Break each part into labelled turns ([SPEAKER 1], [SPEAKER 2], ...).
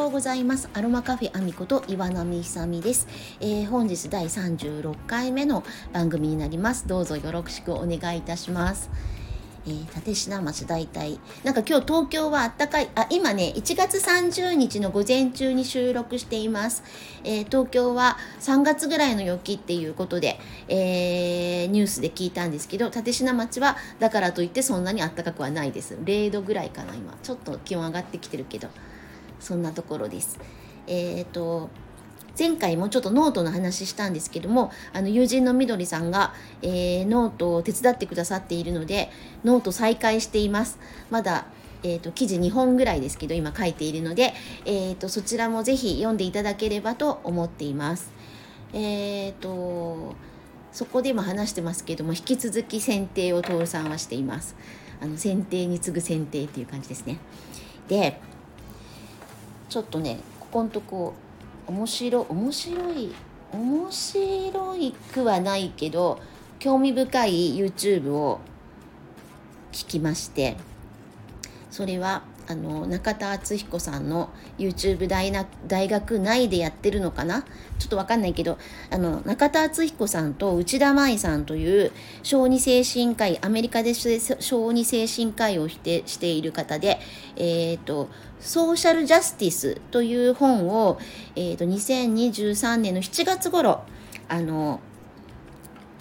[SPEAKER 1] ようございます。アロマカフェアミこと岩波久美です、えー、本日第36回目の番組になります。どうぞよろしくお願いいたします。えー、立科町大体。なんか今日東京はあったかい。あ今ね1月30日の午前中に収録しています、えー、東京は3月ぐらいの陽気っていうことで、えー、ニュースで聞いたんですけど立科町はだからといってそんなにあったかくはないです。0度ぐらいかな今。ちょっと気温上がってきてるけど。そんなところですえっ、と前回もちょっとノートの話したんですけどもあの友人のみどりさんが、えー、ノートを手伝ってくださっているのでノート再開していますまだえーと、記事2本ぐらいですけど今書いているので、えーと、そちらもぜひ読んでいただければと思っています。えーと、そこでも話してますけども引き続き選定を徹さんはしています。あの選定に次ぐ選定っていう感じですね。でちょっとねここんとこ面白面白い面白いくはないけど興味深い YouTube を聞きましてそれはあの中田敦彦さんの YouTube 大な大学内でやってるのかな？ちょっとわかんないけどあの中田敦彦さんと内田舞さんという小児精神科医アメリカで小児精神科医をしてしている方で、えーと、ソーシャルジャスティスという本を、えーと、2023年の7月頃あの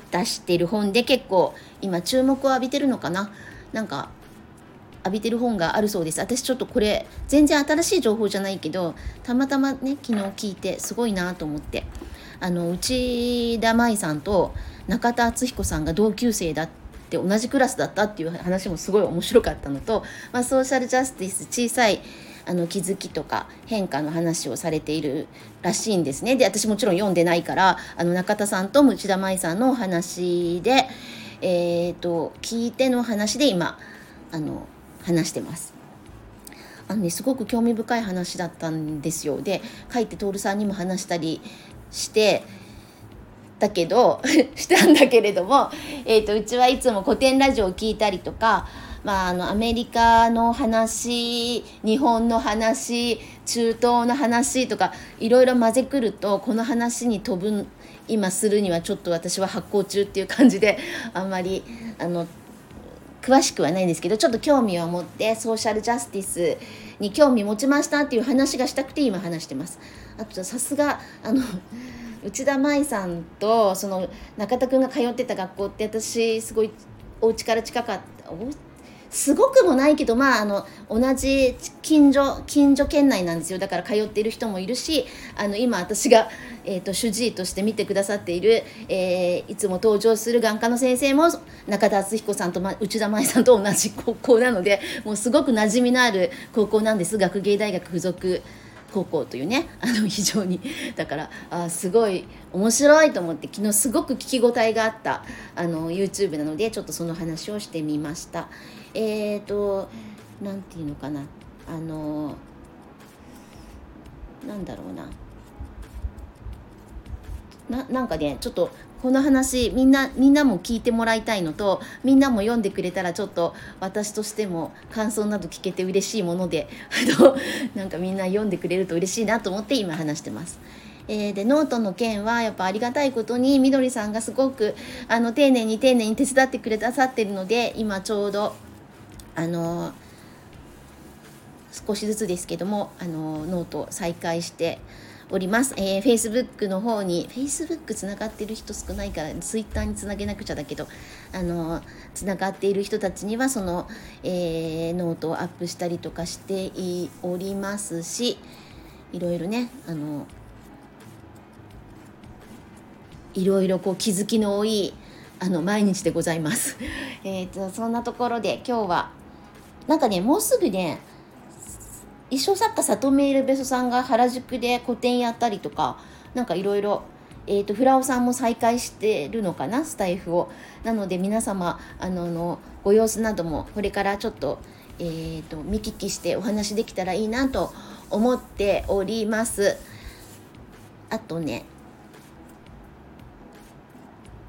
[SPEAKER 1] 出してる本で結構今注目を浴びてるのかな？なんか浴びてる本があるそうです。私ちょっとこれ全然新しい情報じゃないけどたまたまね昨日聞いてすごいなと思って。あの内田舞さんと中田敦彦さんが同級生だって同じクラスだったっていう話もすごい面白かったのと、まあ、ソーシャルジャスティス小さいあの気づきとか変化の話をされているらしいんですね。で私もちろん読んでないからあの中田さんと内田舞さんのお話でえーと聞いての話で今あの話してます。あのね、すごく興味深い話だったんですよ。で書いて徹さんにも話したりしてだけど したんだけれども、えーと、うちはいつも古典ラジオを聞いたりとか、まあ、あのアメリカの話日本の話中東の話とかいろいろ混ぜくるとこの話に飛ぶ今するにはちょっと私は発行中っていう感じであんまりあの詳しくはないんですけどちょっと興味を持ってソーシャルジャスティスに興味持ちましたっていう話がしたくて今話してます。あとさすがあの 内田舞さんとその中田君が通ってた学校って私すごいお家から近かったすごくもないけどまああの同じ近所近所圏内なんですよ。だから通っている人もいるしあの今私が、えーと、主治医として見てくださっている、えー、いつも登場する眼科の先生も中田敦彦さんと、ま、内田舞さんと同じ高校なのでもうすごく馴染みのある高校なんです。学芸大学附属高校というね あの非常にだからあすごい面白いと思って昨日すごく聞き応えがあったあの YouTube なのでちょっとその話をしてみました。えっ、ー、と何て言うのかな。あのなんだろうな。ななんかねちょっとこの話みんなみんなも聞いてもらいたいのとみんなも読んでくれたらちょっと私としても感想など聞けて嬉しいもので なんかみんな読んでくれると嬉しいなと思って今話してます。えー、でノートの件はやっぱありがたいことにみどりさんがすごくあの丁寧に丁寧に手伝ってくださってるので今ちょうどあの少しずつですけどもあのノート再開しております。えー、Facebook の方に、Facebook つながってる人少ないから、Twitter につなげなくちゃだけど、あの、つながっている人たちには、その、えー、ノートをアップしたりとかしておりますし、いろいろね、あの、いろいろこう気づきの多いあの毎日でございます。えっとそんなところで今日はなんかねもうすぐね衣装作家里見ルベソさんが原宿で個展やったりとかなんかいろいろえーと、フラオさんも再開してるのかなスタイフを。なので皆様あののご様子などもこれからちょっと,、えーと、見聞きしてお話できたらいいなと思っております。あとね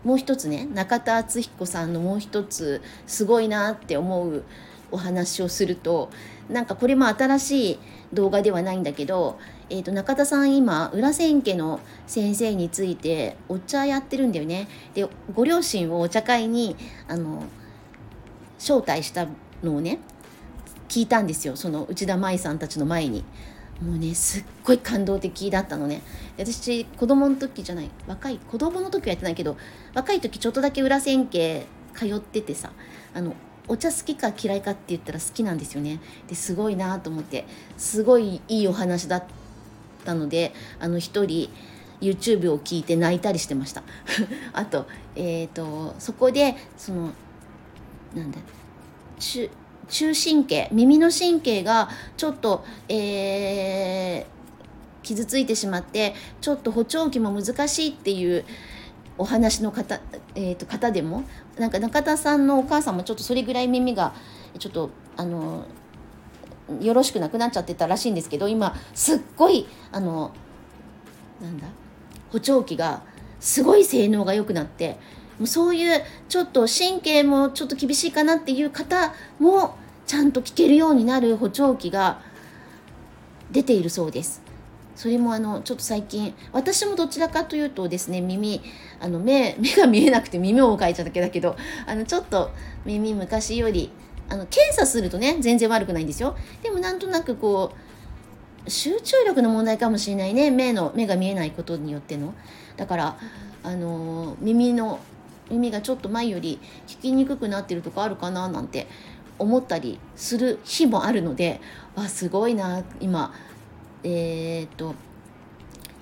[SPEAKER 1] もう一つね中田敦彦さんのもう一つすごいなって思うお話をするとなんかこれも新しい動画ではないんだけど、えー、と中田さん今裏千家の先生についてお茶やってるんだよね。でご両親をお茶会にあの招待したのをね聞いたんですよその内田舞さんたちの前に。もうねすっごい感動的だったのね私子供の時じゃない若い子供の時はやってないけど若い時ちょっとだけ裏千家通っててさあのお茶好きか嫌いかって言ったら好きなんですよね。ですごいなと思って。すごいいいお話だったのであの一人 YouTube を聞いて泣いたりしてました。あとえっ、ー、とそこでそのなんだ中中神経耳の神経がちょっと、えー、傷ついてしまってちょっと補聴器も難しいっていうお話の方,、えーと、方でもなんか中田さんのお母さんもちょっとそれぐらい耳がちょっとあのよろしくなくなっちゃってたらしいんですけど今すっごいあのなんだ補聴器がすごい性能が良くなってもうそういうちょっと神経もちょっと厳しいかなっていう方もちゃんと聞けるようになる補聴器が出ているそうです。それもあのちょっと最近私もどちらかというとですね耳あの目 目が見えなくて耳を描いちゃっただけだけどあのちょっと耳昔よりあの検査するとね全然悪くないんですよ。でもなんとなくこう集中力の問題かもしれないね目の目が見えないことによっての。だからあの耳の耳がちょっと前より聞きにくくなってるとかあるかななんて思ったりする日もあるのであすごいな今えー、っと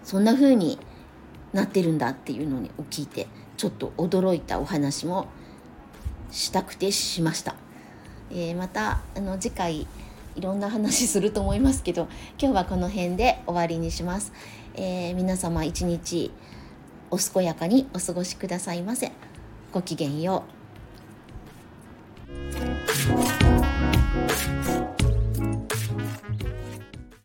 [SPEAKER 1] そんな風になってるんだっていうのを聞いてちょっと驚いたお話もしたくてしました。えー、またあの次回いろんな話すると思いますけど今日はこの辺で終わりにします。えー、皆様一日お健やかにお過ごしくださいませ。ごきげんよう。